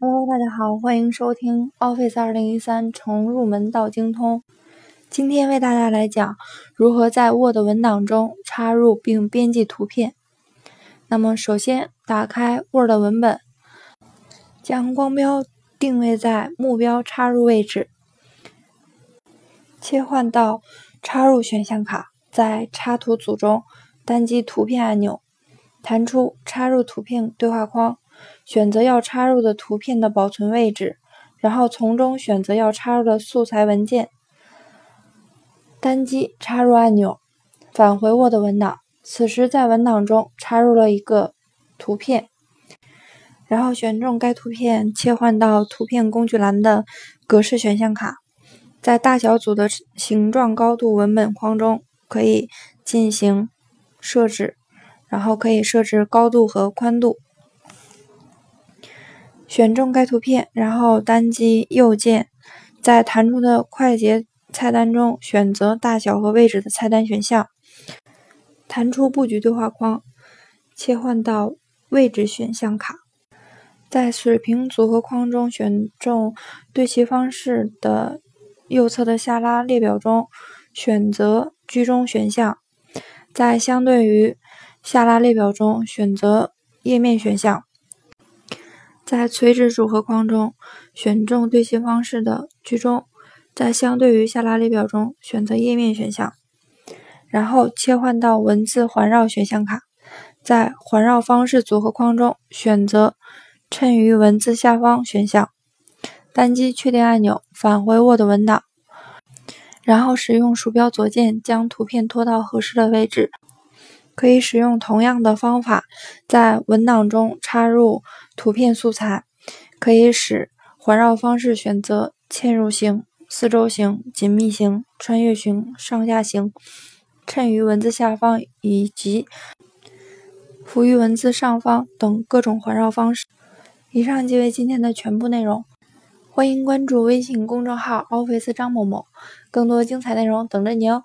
Hello，大家好，欢迎收听 Office 二零一三从入门到精通。今天为大家来讲如何在 Word 文档中插入并编辑图片。那么，首先打开 Word 文本，将光标定位在目标插入位置，切换到插入选项卡，在插图组中单击图片按钮，弹出插入图片对话框，选择要插入的图片的保存位置，然后从中选择要插入的素材文件，单击插入按钮，返回 Word 文档。此时，在文档中插入了一个图片，然后选中该图片，切换到图片工具栏的格式选项卡，在大小组的形状、高度文本框中可以进行设置，然后可以设置高度和宽度。选中该图片，然后单击右键，在弹出的快捷菜单中选择大小和位置的菜单选项。弹出布局对话框，切换到位置选项卡，在水平组合框中选中对齐方式的右侧的下拉列表中选择居中选项，在相对于下拉列表中选择页面选项，在垂直组合框中选中对齐方式的居中，在相对于下拉列表中选择页面选项。然后切换到文字环绕选项卡，在环绕方式组合框中选择衬于文字下方选项，单击确定按钮返回 Word 文档，然后使用鼠标左键将图片拖到合适的位置。可以使用同样的方法在文档中插入图片素材，可以使环绕方式选择嵌入型、四周型、紧密型、穿越型、上下型。衬于文字下方以及浮于文字上方等各种环绕方式。以上即为今天的全部内容。欢迎关注微信公众号 Office 张某某，更多精彩内容等着你哦。